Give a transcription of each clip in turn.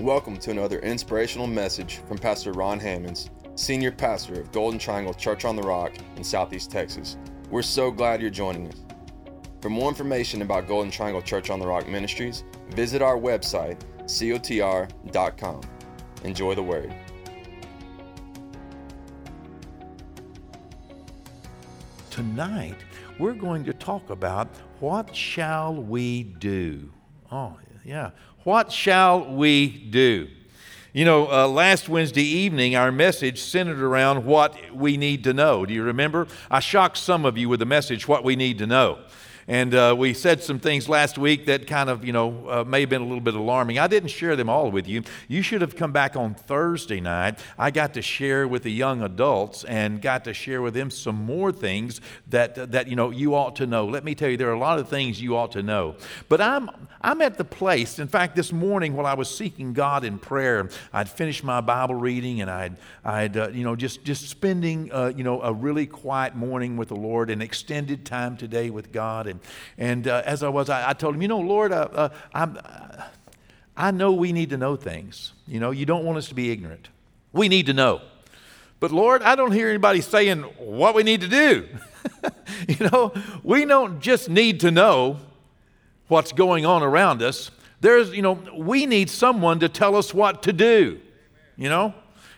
Welcome to another inspirational message from Pastor Ron Hammonds, Senior Pastor of Golden Triangle Church on the Rock in Southeast Texas. We're so glad you're joining us. For more information about Golden Triangle Church on the Rock Ministries, visit our website, cotr.com. Enjoy the word. Tonight, we're going to talk about what shall we do? Oh, yeah. What shall we do? You know, uh, last Wednesday evening, our message centered around what we need to know. Do you remember? I shocked some of you with the message, What We Need to Know. And uh, we said some things last week that kind of, you know, uh, may have been a little bit alarming. I didn't share them all with you. You should have come back on Thursday night. I got to share with the young adults and got to share with them some more things that, that you know, you ought to know. Let me tell you, there are a lot of things you ought to know. But I'm, I'm at the place, in fact, this morning while I was seeking God in prayer, I'd finished my Bible reading and I'd, I'd uh, you know, just, just spending, uh, you know, a really quiet morning with the Lord and extended time today with God. And, and uh, as I was, I, I, told him, you know, Lord, uh, uh, I'm, I know we need to know things. You know, you don't want us to be ignorant. We need to know. But Lord, I don't hear anybody saying what we need to do. you know, we don't just need to know what's going on around us. There's, you know, we need someone to tell us what to do, you know?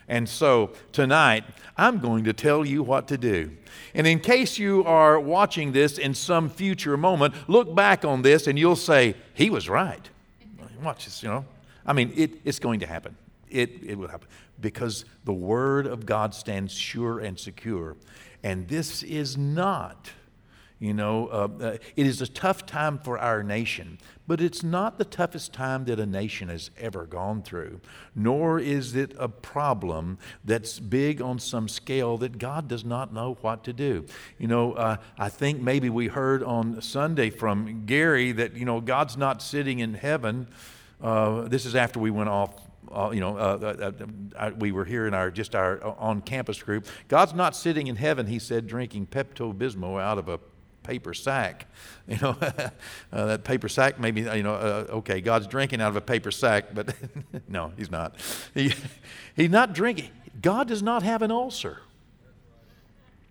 And so tonight, I'm going to tell you what to do. And in case you are watching this in some future moment, look back on this and you'll say, He was right. Watch this, you know. I mean, it, it's going to happen. It, it will happen because the Word of God stands sure and secure. And this is not you know, uh, uh, it is a tough time for our nation, but it's not the toughest time that a nation has ever gone through, nor is it a problem that's big on some scale that God does not know what to do. You know, uh, I think maybe we heard on Sunday from Gary that, you know, God's not sitting in heaven. Uh, this is after we went off uh, you know, uh, uh, uh we were here in our just our uh, on campus group. God's not sitting in heaven, he said, drinking Pepto Bismol out of a paper sack. You know, uh, that paper sack maybe, you know, uh, okay, God's drinking out of a paper sack, but no, he's not. He, he's not drinking. God does not have an ulcer.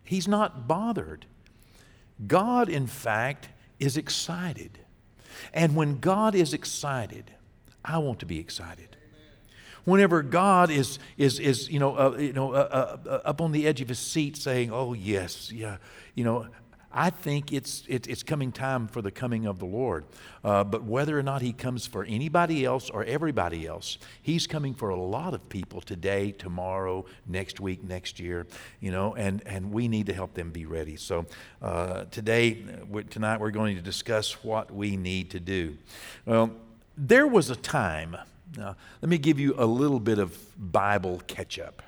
He's not bothered. God, in fact, is excited. And when God is excited, I want to be excited whenever God is, is, is you know, uh, you know uh, uh, up on the edge of his seat saying, oh, yes, yeah, you know, I think it's, it, it's coming time for the coming of the Lord. Uh, but whether or not He comes for anybody else or everybody else, He's coming for a lot of people today, tomorrow, next week, next year, you know, and, and we need to help them be ready. So uh, today, tonight, we're going to discuss what we need to do. Well, there was a time, now, let me give you a little bit of Bible catch up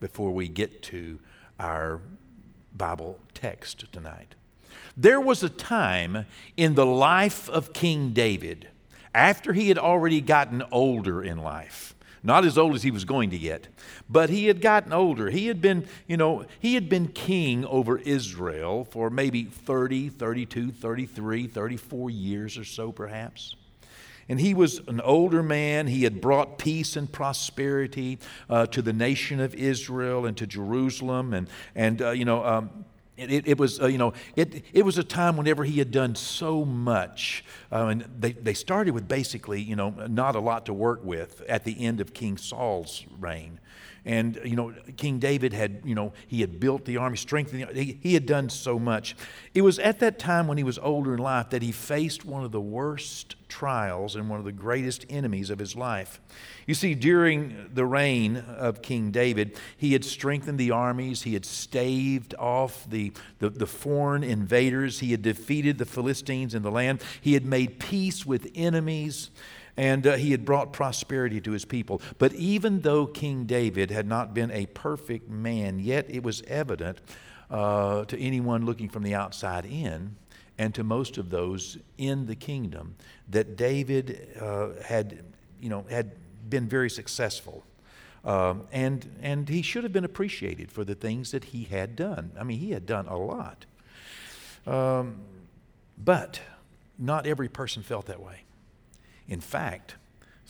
before we get to our Bible text tonight. There was a time in the life of King David, after he had already gotten older in life, not as old as he was going to get, but he had gotten older. He had been, you know, he had been king over Israel for maybe 30, 32, 33, 34 years or so, perhaps. And he was an older man. He had brought peace and prosperity uh, to the nation of Israel and to Jerusalem. And, and uh, you know, um, it, it, was, uh, you know, it, it was a time whenever he had done so much. Uh, and they, they started with basically, you know, not a lot to work with at the end of King Saul's reign. And, you know, King David had, you know, he had built the army, strengthened the he, he had done so much. It was at that time when he was older in life that he faced one of the worst trials and one of the greatest enemies of his life. You see, during the reign of King David, he had strengthened the armies, he had staved off the, the, the, foreign invaders, he had defeated the Philistines in the land, he had made peace with enemies. And uh, he had brought prosperity to his people. But even though King David had not been a perfect man, yet it was evident uh, to anyone looking from the outside in and to most of those in the kingdom that David uh, had, you know, had been very successful. Um, and, and he should have been appreciated for the things that he had done. I mean, he had done a lot. Um, but not every person felt that way. In fact,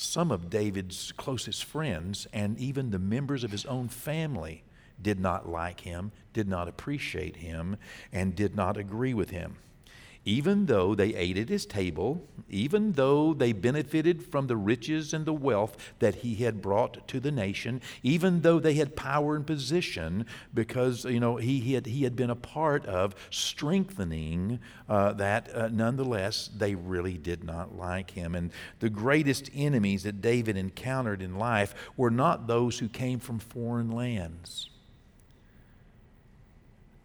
Some of David's closest friends and even the members of his own family did not like him, did not appreciate him, and did not agree with him even though they ate at his table, even though they benefited from the riches and the wealth that he had brought to the nation, even though they had power and position, because you know he, he had he had been a part of strengthening uh, that. Uh, nonetheless, they really did not like him, and the greatest enemies that David encountered in life were not those who came from foreign lands.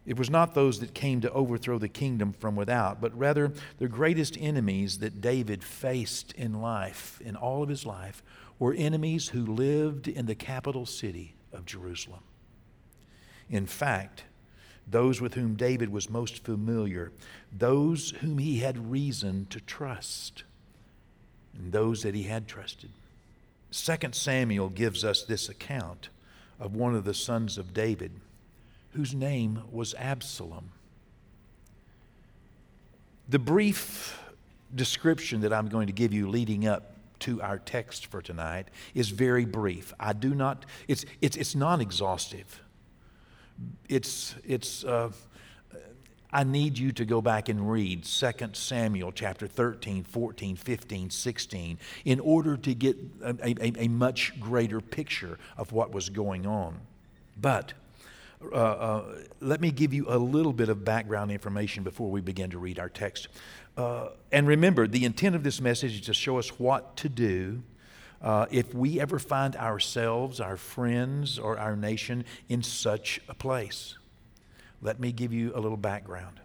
It was not those that came to overthrow the kingdom from without, but rather the greatest enemies that David faced in life, in all of his life, were enemies who lived in the capital city of Jerusalem. In fact, those with whom David was most familiar, those whom he had reason to trust, and those that he had trusted. 2 Samuel gives us this account of one of the sons of David whose name was Absalom. The brief description that I'm going to give you leading up to our text for tonight is very brief. I do not, it's, it's, it's non exhaustive. It's, it's, uh, I need you to go back and read 2 Samuel chapter 13, 14, 15, 16 in order to get a, a, a much greater picture of what was going on. But uh, uh, let me give you a little bit of background information before we begin to read our text. Uh, and remember, the intent of this message is to show us what to do uh, if we ever find ourselves, our friends, or our nation in such a place. Let me give you a little background.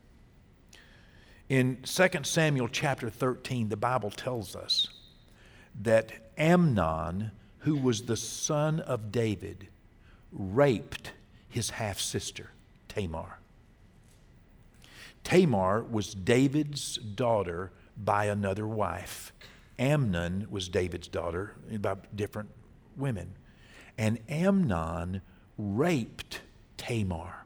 In 2 Samuel chapter 13, the Bible tells us that Amnon, who was the son of David, raped his half sister, Tamar. Tamar was David's daughter by another wife. Amnon was David's daughter by different women. And Amnon raped Tamar.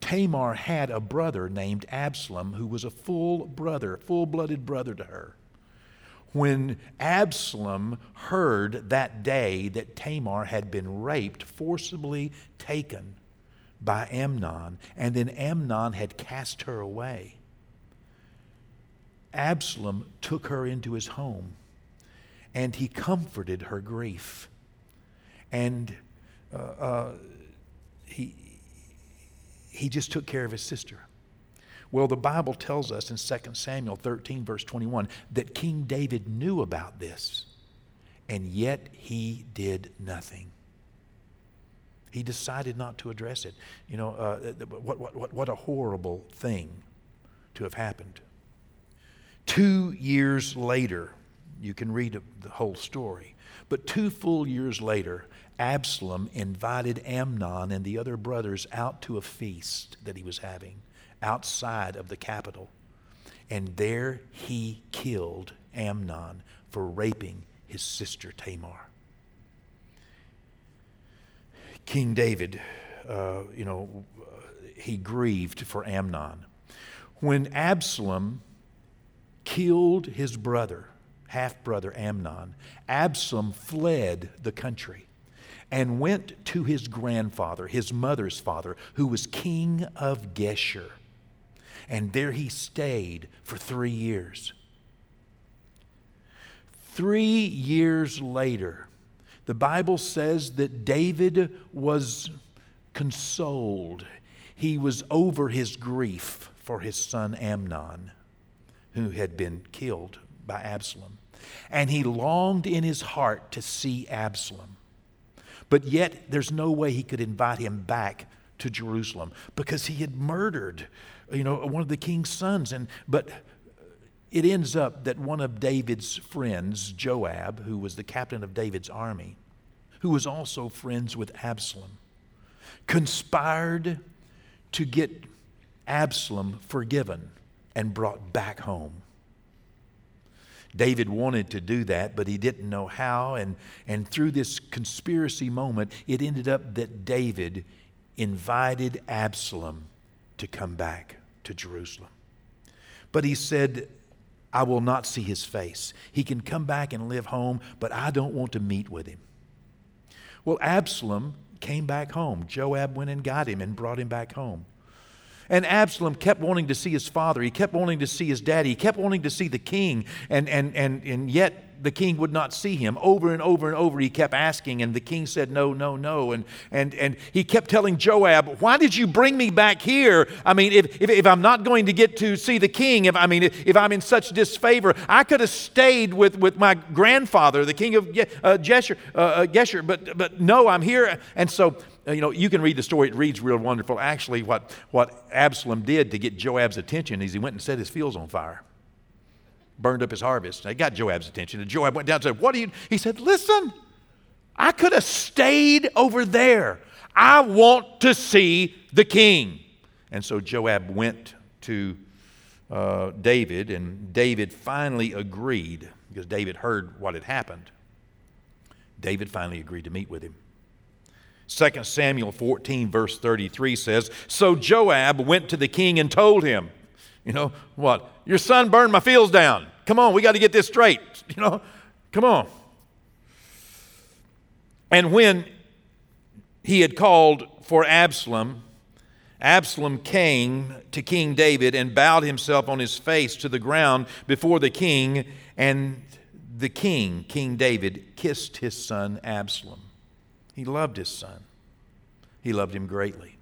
Tamar had a brother named Absalom who was a full brother, full blooded brother to her when Absalom heard that day that Tamar had been raped, forcibly taken by Amnon, and then Amnon had cast her away, Absalom took her into his home and he comforted her grief. And uh, uh, he, he just took care of his sister. Well, the Bible tells us in 2 Samuel 13, verse 21, that King David knew about this, and yet he did nothing. He decided not to address it. You know, uh, what, what, what a horrible thing to have happened. Two years later, you can read the whole story, but two full years later, Absalom invited Amnon and the other brothers out to a feast that he was having outside of the capital. And there he killed Amnon for raping his sister Tamar. King David, uh, you know, he grieved for Amnon. When Absalom killed his brother, half brother Amnon, Absalom fled the country and went to his grandfather, his mother's father, who was king of Geshur. And there he stayed for three years. Three years later, the Bible says that David was consoled. He was over his grief for his son Amnon, who had been killed by Absalom. And he longed in his heart to see Absalom. But yet, there's no way he could invite him back to Jerusalem because he had murdered you know, one of the king's sons. And, but it ends up that one of David's friends, Joab, who was the captain of David's army, who was also friends with Absalom, conspired to get Absalom forgiven and brought back home. David wanted to do that, but he didn't know how. And, and through this conspiracy moment, it ended up that David invited Absalom to come back to Jerusalem. But he said, I will not see his face. He can come back and live home, but I don't want to meet with him. Well, Absalom came back home. Joab went and got him and brought him back home. And Absalom kept wanting to see his father. He kept wanting to see his daddy. He kept wanting to see the king. And, and, and, and yet the king would not see him. Over and over and over, he kept asking, and the king said, No, no, no. And, and, and he kept telling Joab, Why did you bring me back here? I mean, if, if, if I'm not going to get to see the king, if, I mean, if, if I'm in such disfavor, I could have stayed with, with my grandfather, the king of uh, Geshur, uh, uh, but, but no, I'm here. And so, uh, you know, you can read the story. It reads real wonderful. Actually, what, what Absalom did to get Joab's attention is he went and set his fields on fire burned up his harvest. They got Joab's attention. And Joab went down and said, What do you? He said, Listen, I could have stayed over there. I want to see the king. And so Joab went to uh, David, and David finally agreed because David heard what had happened. David finally agreed to meet with him. 2 Samuel 14, verse 33 says So Joab went to the king and told him, you know, what? Your son burned my fields down. Come on, we got to get this straight. You know, come on. And when he had called for Absalom, Absalom came to King David and bowed himself on his face to the ground before the king, and the king, King David, kissed his son Absalom. He loved his son, he loved him greatly.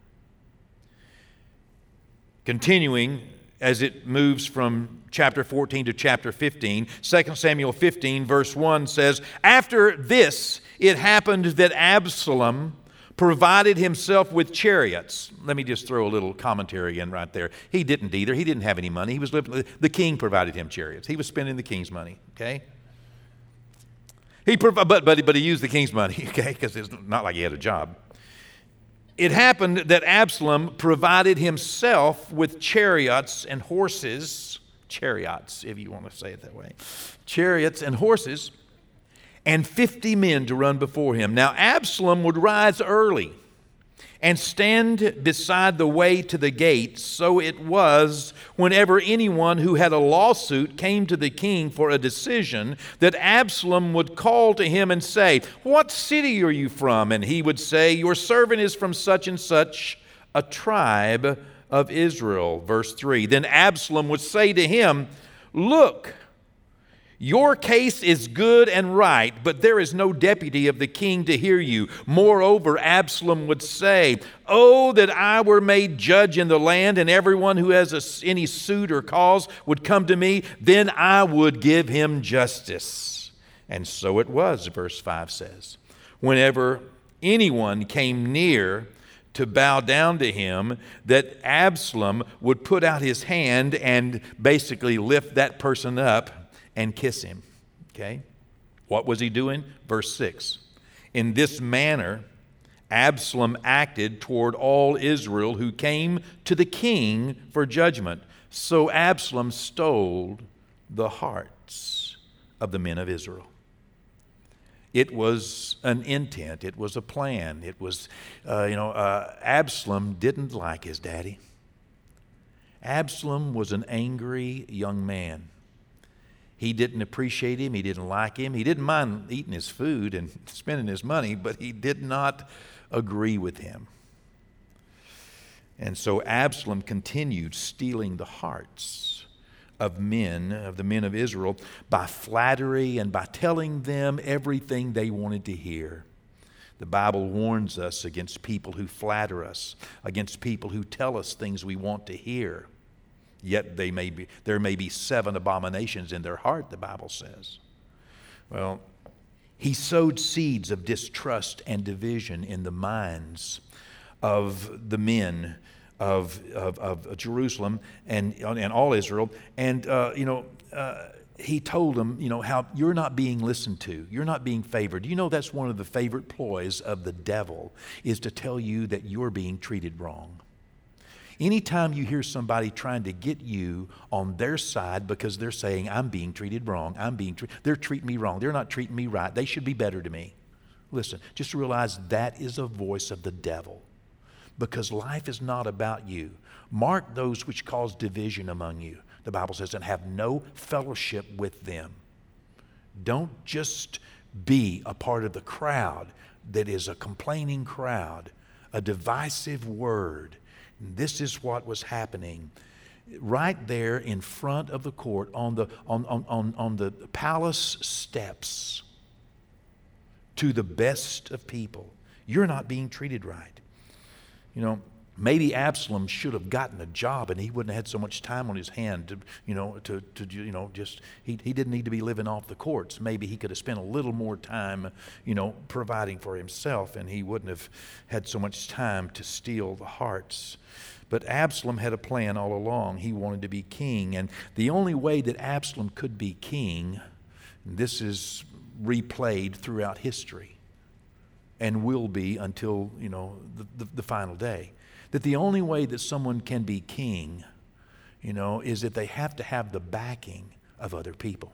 Continuing, as it moves from chapter 14 to chapter 15. 2 Samuel 15, verse 1 says, After this, it happened that Absalom provided himself with chariots. Let me just throw a little commentary in right there. He didn't either. He didn't have any money. He was living, the king provided him chariots. He was spending the king's money, okay? He, but, but, but he used the king's money, okay, because it's not like he had a job it happened that Absalom provided himself with chariots and horses, chariots, if you want to say it that way, chariots and horses, and 50 men to run before him. Now, Absalom would rise early and stand beside the way to the gate. So it was whenever anyone who had a lawsuit came to the king for a decision that Absalom would call to him and say, What city are you from? And he would say, Your servant is from such and such a tribe of Israel. Verse 3. Then Absalom would say to him, Look, your case is good and right, but there is no deputy of the king to hear you. Moreover, Absalom would say, Oh, that I were made judge in the land, and everyone who has a, any suit or cause would come to me, then I would give him justice. And so it was, verse 5 says. Whenever anyone came near, to bow down to him, that Absalom would put out his hand and basically lift that person up and kiss him. Okay? What was he doing? Verse 6. In this manner, Absalom acted toward all Israel who came to the king for judgment. So Absalom stole the hearts of the men of Israel. It was an intent, it was a plan. It was, uh, you know, uh, Absalom didn't like his daddy. Absalom was an angry young man. He didn't appreciate him. He didn't like him. He didn't mind eating his food and spending his money, but he did not agree with him. And so Absalom continued stealing the hearts of men, of the men of Israel, by flattery and by telling them everything they wanted to hear. The Bible warns us against people who flatter us, against people who tell us things we want to hear yet they may be, there may be seven abominations in their heart, the Bible says. Well, he sowed seeds of distrust and division in the minds of the men of, of, of Jerusalem and, and all Israel. And, uh, you know, uh, he told them, you know, how you're not being listened to, you're not being favored. You know, that's one of the favorite ploys of the devil is to tell you that you're being treated wrong. Anytime you hear somebody trying to get you on their side because they're saying, I'm being treated wrong, I'm being tre- they're treating me wrong, they're not treating me right, they should be better to me. Listen, just realize that is a voice of the devil because life is not about you. Mark those which cause division among you. the Bible says, and have no fellowship with them. Don't just be a part of the crowd that is a complaining crowd, a divisive word. This is what was happening right there in front of the court on the, on, on, on, on the palace steps to the best of people. You're not being treated right. You know, maybe Absalom should have gotten a job and he wouldn't have had so much time on his hand to, you know, to, to you know, just, he, he didn't need to be living off the courts. Maybe he could have spent a little more time, you know, providing for himself and he wouldn't have had so much time to steal the hearts. But Absalom had a plan all along. He wanted to be king. And the only way that Absalom could be king, this is replayed throughout history and will be until, you know, the, the, the final day that the only way that someone can be king, you know, is that they have to have the backing of other people.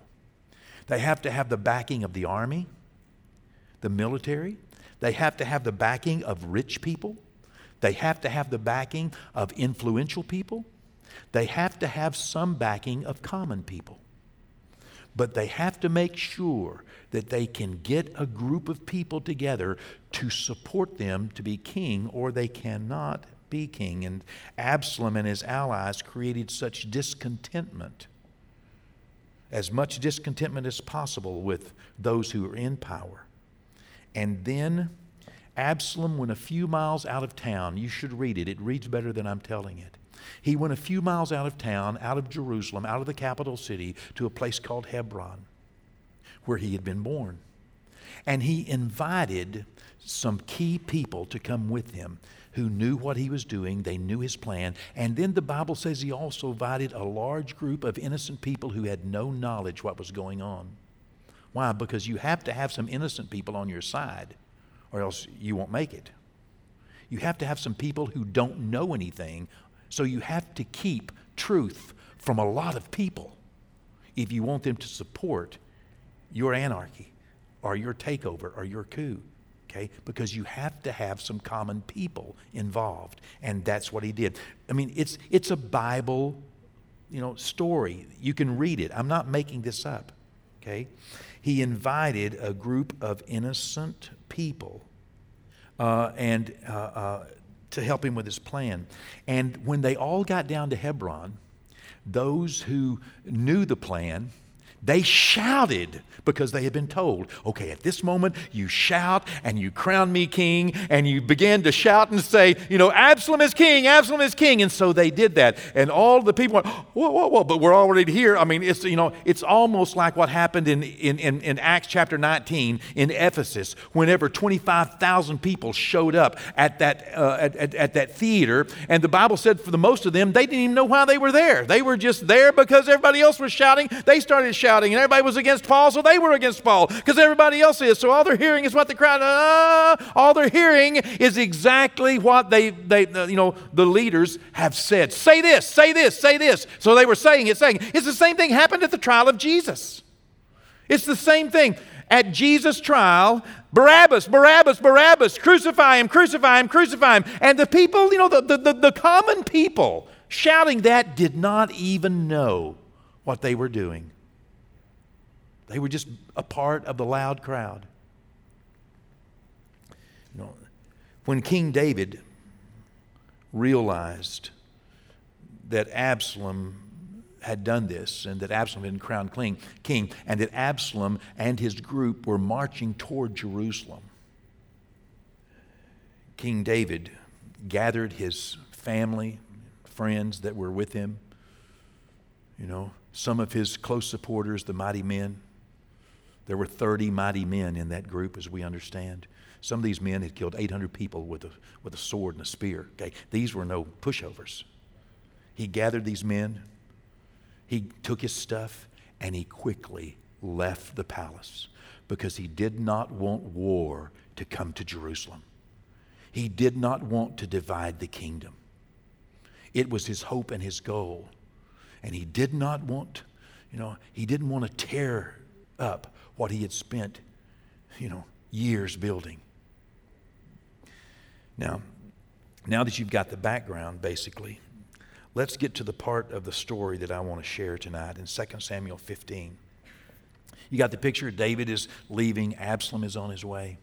They have to have the backing of the army, the military. They have to have the backing of rich people. They have to have the backing of influential people. They have to have some backing of common people. But they have to make sure that they can get a group of people together to support them to be king, or they cannot be king. And Absalom and his allies created such discontentment, as much discontentment as possible with those who are in power. And then Absalom went a few miles out of town. You should read it, it reads better than I'm telling it. He went a few miles out of town, out of Jerusalem, out of the capital city, to a place called Hebron, where he had been born. And he invited some key people to come with him who knew what he was doing, they knew his plan. And then the Bible says he also invited a large group of innocent people who had no knowledge what was going on. Why? Because you have to have some innocent people on your side, or else you won't make it. You have to have some people who don't know anything, so you have to keep truth from a lot of people if you want them to support your anarchy or your takeover or your coup okay? Because you have to have some common people involved, and that's what he did. I mean, it's it's a Bible, you know, story. You can read it. I'm not making this up, okay? He invited a group of innocent people, uh, and uh, uh, to help him with his plan. And when they all got down to Hebron, those who knew the plan they shouted because they had been told, okay, at this moment you shout and you crown me king, and you begin to shout and say, you know, Absalom is king, Absalom is king. And so they did that. And all the people went, whoa, whoa, whoa, but we're already here. I mean, it's, you know, it's almost like what happened in, in, in, in Acts chapter 19 in Ephesus, whenever 25,000 people showed up at that, uh, at, at, at that theater. And the Bible said for the most of them, they didn't even know why they were there. They were just there because everybody else was shouting. They started shouting shouting, and everybody was against Paul, so they were against Paul because everybody else is. So all they're hearing is what the crowd, uh, all they're hearing is exactly what they, they, you know, the leaders have said. Say this, say this, say this. So they were saying it, saying it's the same thing happened at the trial of Jesus. It's the same thing. At Jesus' trial, Barabbas, Barabbas, Barabbas, crucify him, crucify him, crucify him. And the people, you know, the, the, the common people shouting that did not even know what they were doing. They were just a part of the loud crowd. You know, when King David realized that Absalom had done this and that Absalom had been crowned king, and that Absalom and his group were marching toward Jerusalem, King David gathered his family, friends that were with him, you know, some of his close supporters, the mighty men there were 30 mighty men in that group, as we understand. Some of these men had killed 800 people with a, with a sword and a spear. Okay? These were no pushovers. He gathered these men, he took his stuff, and he quickly left the palace because he did not want war to come to Jerusalem. He did not want to divide the kingdom. It was his hope and his goal. And he did not want, you know, he didn't want to tear up what he had spent, you know, years building. Now, now that you've got the background, basically, let's get to the part of the story that I want to share tonight in 2 Samuel 15. You got the picture? David is leaving, Absalom is on his way.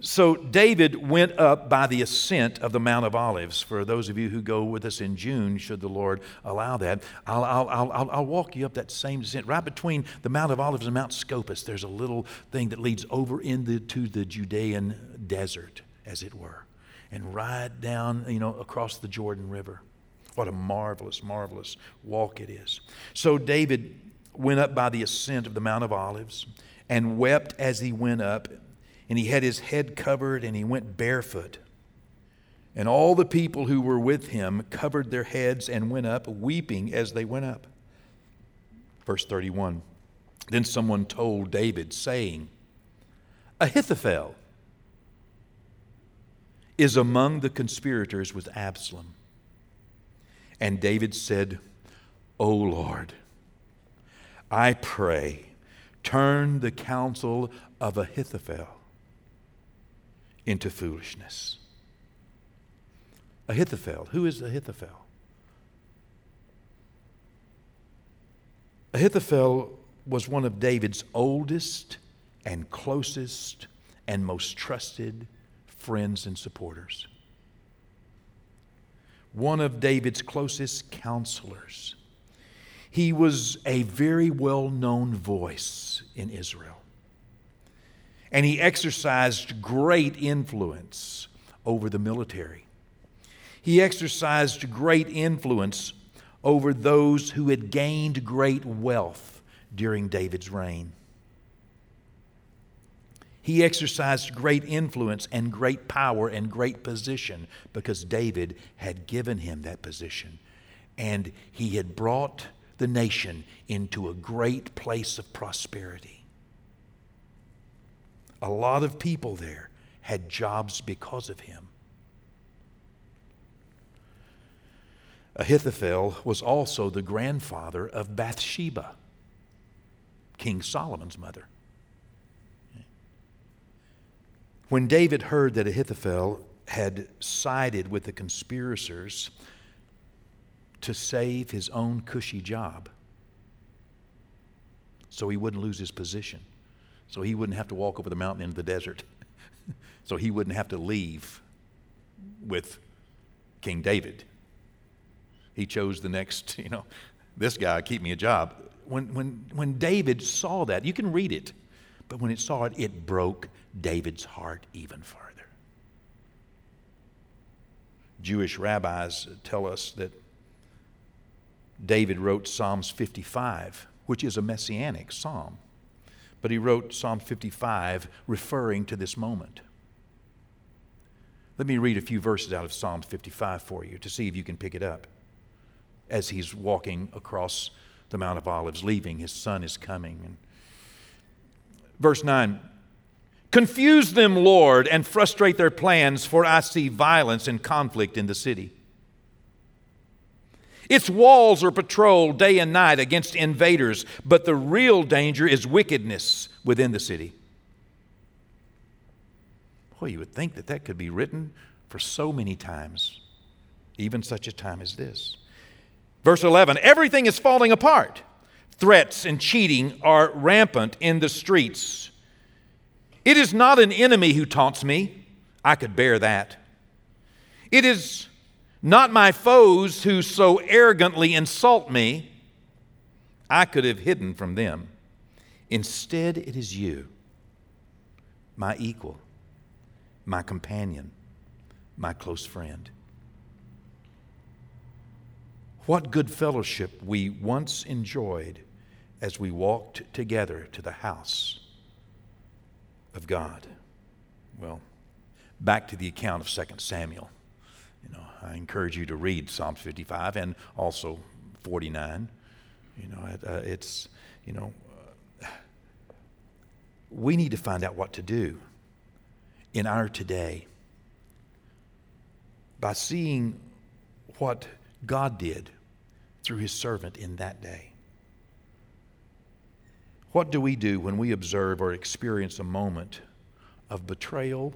So David went up by the ascent of the Mount of Olives. For those of you who go with us in June, should the Lord allow that, I'll, I'll, I'll, I'll walk you up that same descent. Right between the Mount of Olives and Mount Scopus, there's a little thing that leads over into the Judean desert, as it were, and right down, you know, across the Jordan River. What a marvelous, marvelous walk it is. So David went up by the ascent of the Mount of Olives and wept as he went up and he had his head covered and he went barefoot. And all the people who were with him covered their heads and went up, weeping as they went up. Verse 31 Then someone told David, saying, Ahithophel is among the conspirators with Absalom. And David said, O Lord, I pray, turn the counsel of Ahithophel into foolishness. Ahithophel. Who is Ahithophel? Ahithophel was one of David's oldest and closest and most trusted friends and supporters. One of David's closest counselors. He was a very well known voice in Israel and he exercised great influence over the military. He exercised great influence over those who had gained great wealth during David's reign. He exercised great influence and great power and great position because David had given him that position. And he had brought the nation into a great place of prosperity. A lot of people there had jobs because of him. Ahithophel was also the grandfather of Bathsheba, King Solomon's mother. When David heard that Ahithophel had sided with the conspirators to save his own cushy job so he wouldn't lose his position, so he wouldn't have to walk over the mountain into the desert. so he wouldn't have to leave with King David. He chose the next, you know, this guy, keep me a job. When, when, when David saw that, you can read it, but when it saw it, it broke David's heart even further. Jewish rabbis tell us that David wrote Psalms 55, which is a messianic psalm. But he wrote Psalm 55 referring to this moment. Let me read a few verses out of Psalm 55 for you to see if you can pick it up. As he's walking across the Mount of Olives, leaving, his son is coming. And verse 9 Confuse them, Lord, and frustrate their plans, for I see violence and conflict in the city. Its walls are patrolled day and night against invaders, but the real danger is wickedness within the city. Well, you would think that that could be written for so many times, even such a time as this. Verse 11 everything is falling apart. Threats and cheating are rampant in the streets. It is not an enemy who taunts me. I could bear that. It is not my foes who so arrogantly insult me. I could have hidden from them. Instead, it is you, my equal, my companion, my close friend. What good fellowship we once enjoyed as we walked together to the house of God. Well, back to the account of 2 Samuel. I encourage you to read Psalm 55 and also 49. You know, it, uh, it's, you know, uh, we need to find out what to do in our today by seeing what God did through his servant in that day. What do we do when we observe or experience a moment of betrayal,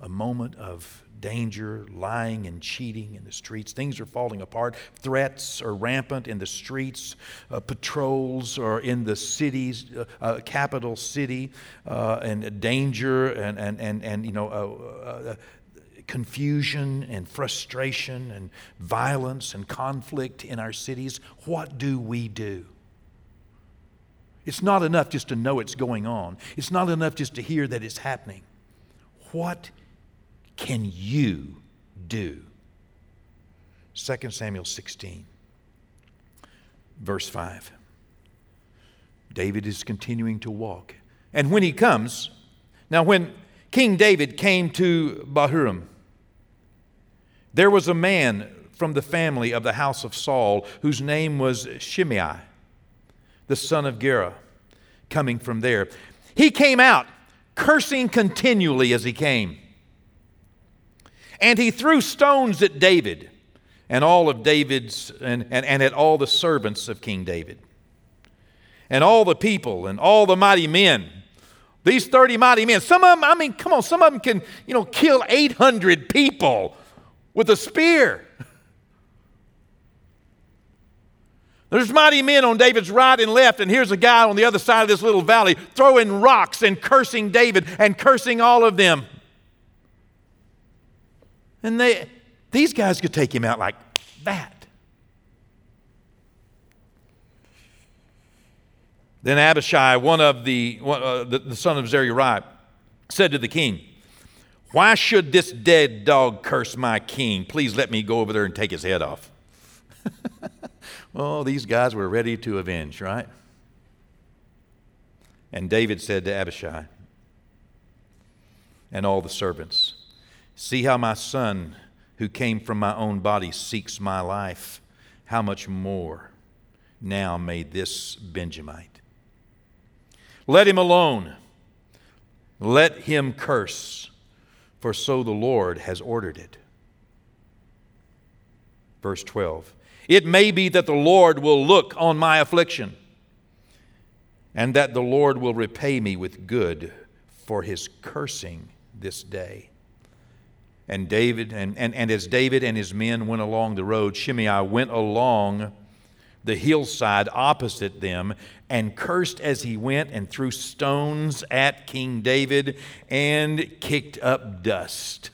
a moment of danger, lying and cheating in the streets. Things are falling apart. Threats are rampant in the streets. Uh, patrols are in the cities, uh, uh, capital city, uh, and danger and, and, and, and you know, uh, uh, confusion and frustration and violence and conflict in our cities. What do we do? It's not enough just to know it's going on. It's not enough just to hear that it's happening. What can you do? 2 Samuel 16, verse 5. David is continuing to walk. And when he comes, now when King David came to Bahurim, there was a man from the family of the house of Saul whose name was Shimei, the son of Gera, coming from there. He came out cursing continually as he came. And he threw stones at David and all of David's, and, and, and at all the servants of King David, and all the people, and all the mighty men. These 30 mighty men, some of them, I mean, come on, some of them can, you know, kill 800 people with a spear. There's mighty men on David's right and left, and here's a guy on the other side of this little valley throwing rocks and cursing David and cursing all of them. And they, these guys could take him out like that. Then Abishai, one of the, one, uh, the, the, son of Zeruiah, said to the king, Why should this dead dog curse my king? Please let me go over there and take his head off. well, these guys were ready to avenge, right? And David said to Abishai and all the servants, See how my son, who came from my own body, seeks my life. How much more now may this Benjamite? Let him alone. Let him curse, for so the Lord has ordered it. Verse 12 It may be that the Lord will look on my affliction, and that the Lord will repay me with good for his cursing this day. And David, and, and, and as David and his men went along the road, Shimei went along the hillside opposite them and cursed as he went and threw stones at King David and kicked up dust.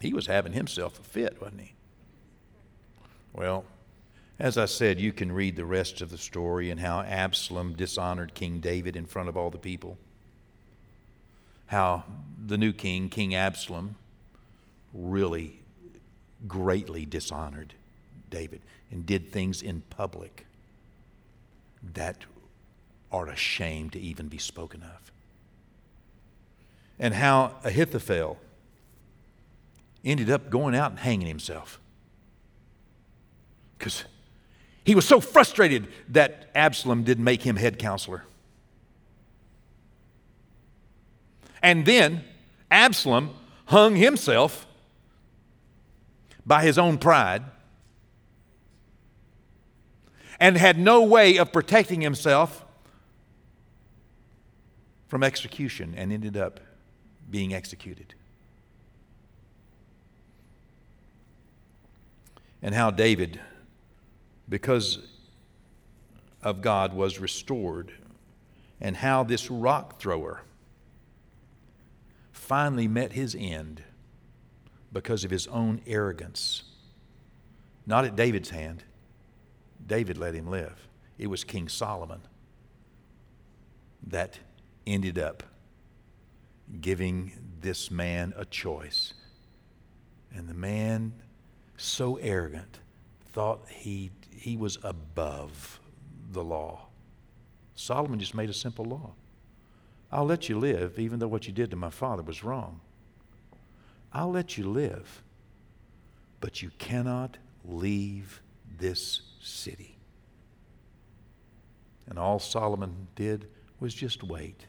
He was having himself a fit, wasn't he? Well, as I said, you can read the rest of the story and how Absalom dishonored King David in front of all the people how the new king, King Absalom, really greatly dishonored David and did things in public that are a shame to even be spoken of. And how Ahithophel ended up going out and hanging himself. Because he was so frustrated that Absalom didn't make him head counselor. And then Absalom hung himself by his own pride and had no way of protecting himself from execution and ended up being executed. And how David, because of God, was restored, and how this rock thrower finally met his end because of his own arrogance. Not at David's hand. David let him live. It was King Solomon that ended up giving this man a choice. And the man, so arrogant, thought he, he was above the law. Solomon just made a simple law. I'll let you live, even though what you did to my father was wrong. I'll let you live, but you cannot leave this city. And all Solomon did was just wait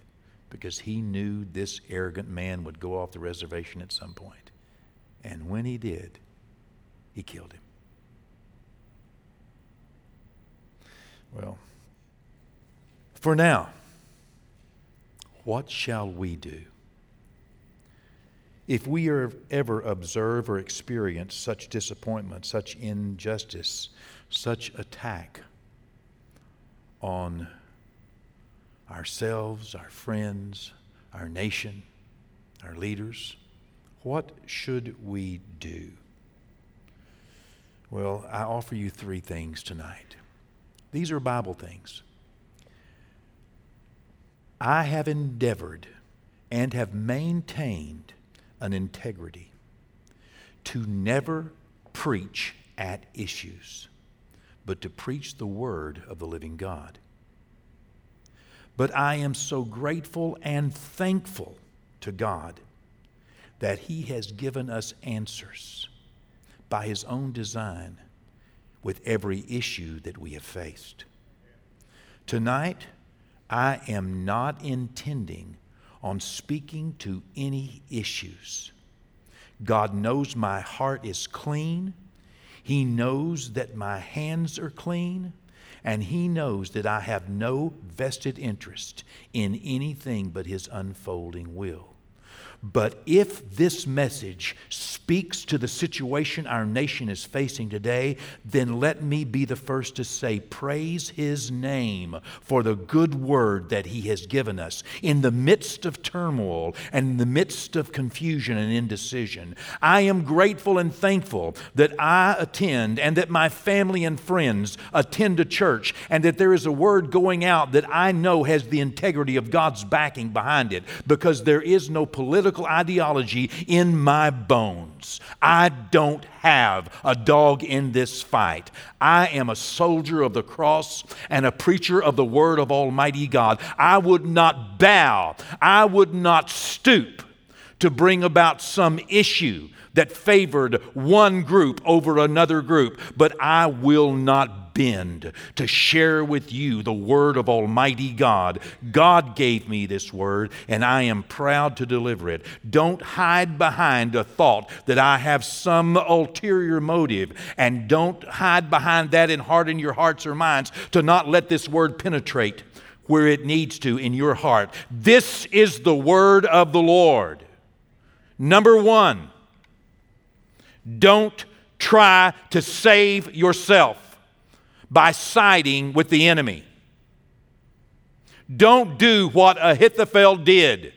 because he knew this arrogant man would go off the reservation at some point. And when he did, he killed him. Well, for now, what shall we do? If we ever observe or experience such disappointment, such injustice, such attack on ourselves, our friends, our nation, our leaders, what should we do? Well, I offer you three things tonight. These are Bible things. I have endeavored and have maintained an integrity to never preach at issues, but to preach the word of the living God. But I am so grateful and thankful to God that He has given us answers by His own design with every issue that we have faced. Tonight, I am not intending on speaking to any issues. God knows my heart is clean. He knows that my hands are clean and He knows that I have no vested interest in anything but His unfolding will. But if this message speaks to the situation our nation is facing today, then let me be the first to say, Praise His name for the good word that He has given us. In the midst of turmoil and in the midst of confusion and indecision, I am grateful and thankful that I attend and that my family and friends attend a church and that there is a word going out that I know has the integrity of God's backing behind it because there is no political political ideology in my bones. I don't have a dog in this fight. I am a soldier of the cross and a preacher of the word of Almighty God. I would not bow, I would not stoop to bring about some issue that favored one group over another group, but I will not bend to share with you the word of Almighty God. God gave me this word, and I am proud to deliver it. Don't hide behind a thought that I have some ulterior motive, and don't hide behind that and harden your hearts or minds to not let this word penetrate where it needs to in your heart. This is the word of the Lord. Number one, don't try to save yourself by siding with the enemy. Don't do what Ahithophel did.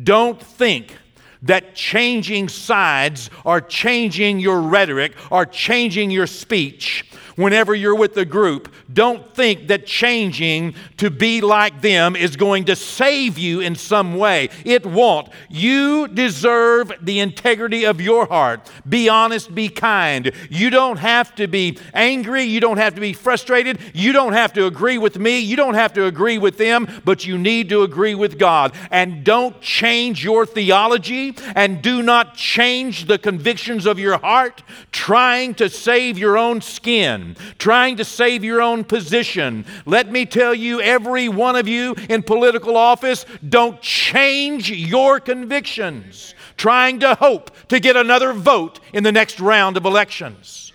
Don't think that changing sides or changing your rhetoric or changing your speech whenever you're with the group, don't think that changing to be like them is going to save you in some way. It won't. You deserve the integrity of your heart. Be honest, be kind. You don't have to be angry. You don't have to be frustrated. You don't have to agree with me. You don't have to agree with them, but you need to agree with God. And don't change your theology and do not change the convictions of your heart trying to save your own skin trying to save your own position. Let me tell you, every one of you in political office, don't change your convictions trying to hope to get another vote in the next round of elections.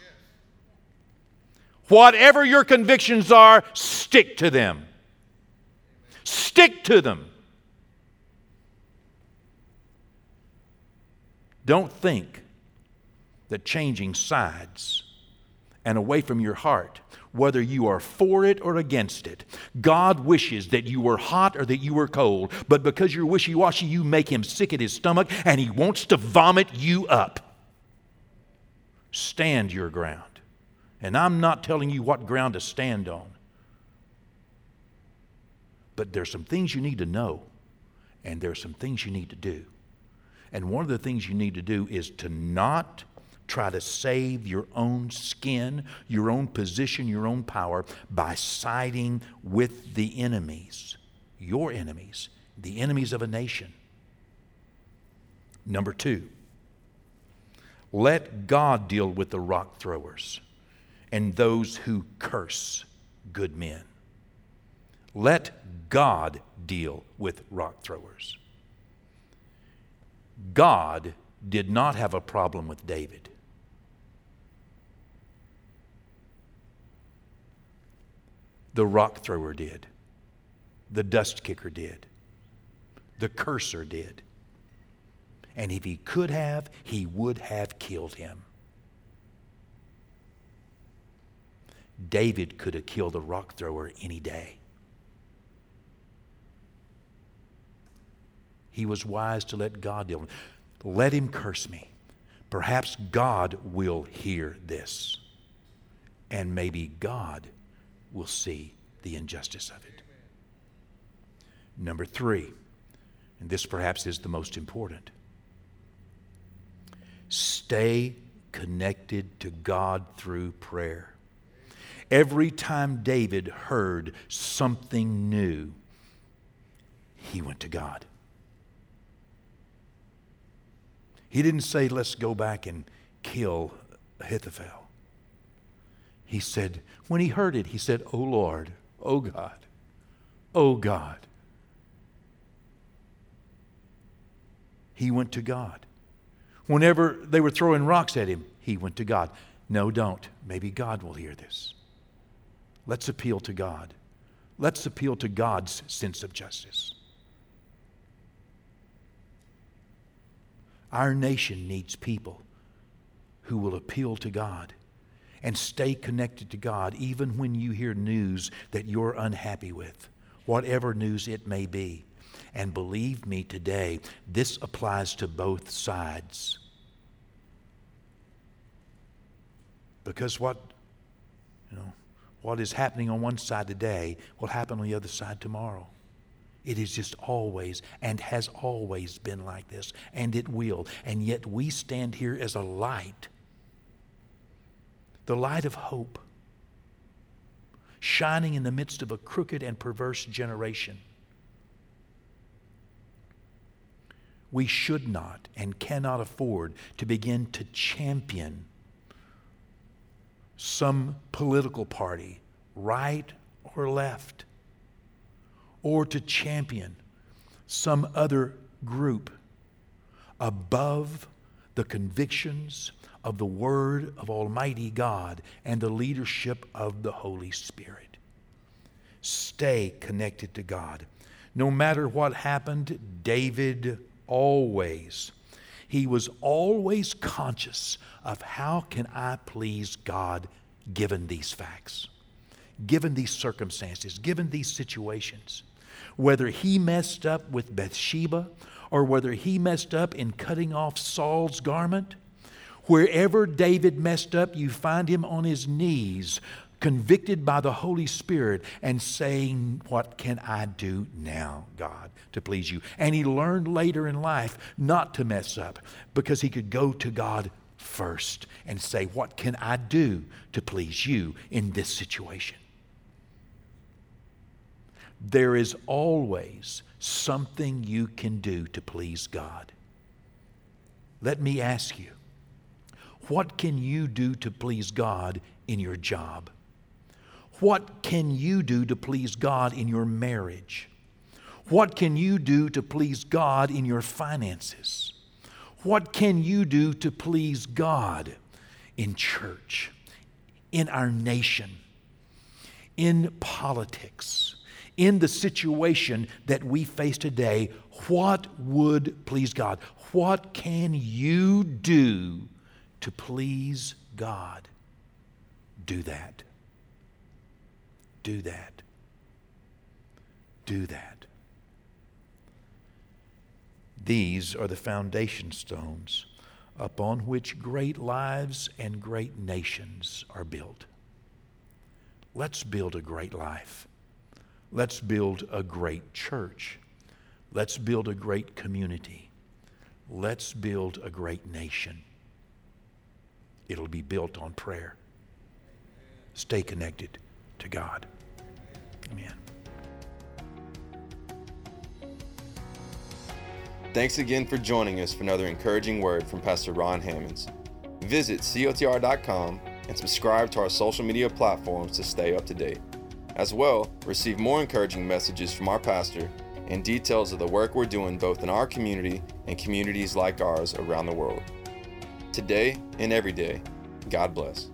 Whatever your convictions are, stick to them. Stick to them. Don't think that changing sides and away from your heart, whether you are for it or against it. God wishes that you were hot or that you were cold, but because you're wishy washy, you make him sick at his stomach and he wants to vomit you up. Stand your ground. And I'm not telling you what ground to stand on, but there's some things you need to know, and there's some things you need to do. And one of the things you need to do is to not try to save your own skin, your own position, your own power by siding with the enemies, your enemies, the enemies of a nation. Number two, let God deal with the rock throwers and those who curse good men. Let God deal with rock throwers. God did not have a problem with David. The rock thrower did. The dust kicker did. The curser did. And if he could have, he would have killed him. David could have killed the rock thrower any day. He was wise to let God deal with it. Let him curse me. Perhaps God will hear this. And maybe God will see the injustice of it. Number three, and this perhaps is the most important stay connected to God through prayer. Every time David heard something new, he went to God. He didn't say, let's go back and kill Ahithophel. He said, when he heard it, he said, Oh Lord, oh God, oh God. He went to God. Whenever they were throwing rocks at him, he went to God. No, don't. Maybe God will hear this. Let's appeal to God. Let's appeal to God's sense of justice. Our nation needs people who will appeal to God and stay connected to God even when you hear news that you're unhappy with, whatever news it may be. And believe me today, this applies to both sides. Because what, you know, what is happening on one side today will happen on the other side tomorrow. It is just always and has always been like this, and it will. And yet we stand here as a light, the light of hope, shining in the midst of a crooked and perverse generation. We should not and cannot afford to begin to champion some political party, right or left or to champion some other group above the convictions of the Word of Almighty God and the leadership of the Holy Spirit. Stay connected to God. No matter what happened, David always, he was always conscious of how can I please God given these facts, given these circumstances, given these situations whether he messed up with Bathsheba or whether he messed up in cutting off Saul's garment. Wherever David messed up, you find him on his knees, convicted by the Holy Spirit, and saying, What can I do now, God, to please you? And he learned later in life not to mess up because he could go to God first and say, What can I do to please you in this situation? There is always something you can do to please God. Let me ask you what can you do to please God in your job? What can you do to please God in your marriage? What can you do to please God in your finances? What can you do to please God in church, in our nation, in politics? in the situation that we face today, what would please God? What can you do to please God? Do that. Do that. Do that. These are the foundation stones upon which great lives and great nations are built. Let's build a great life. Let's build a great church. Let's build a great community. Let's build a great nation. It'll be built on prayer. Stay connected to God. Amen. Thanks again for joining us for another encouraging word from Pastor Ron Hammonds. Visit cotr.com and subscribe to our social media platforms to stay up to date. As well, receive more encouraging messages from our pastor and details of the work we're doing both in our community and communities like ours around the world. Today and every day, God bless.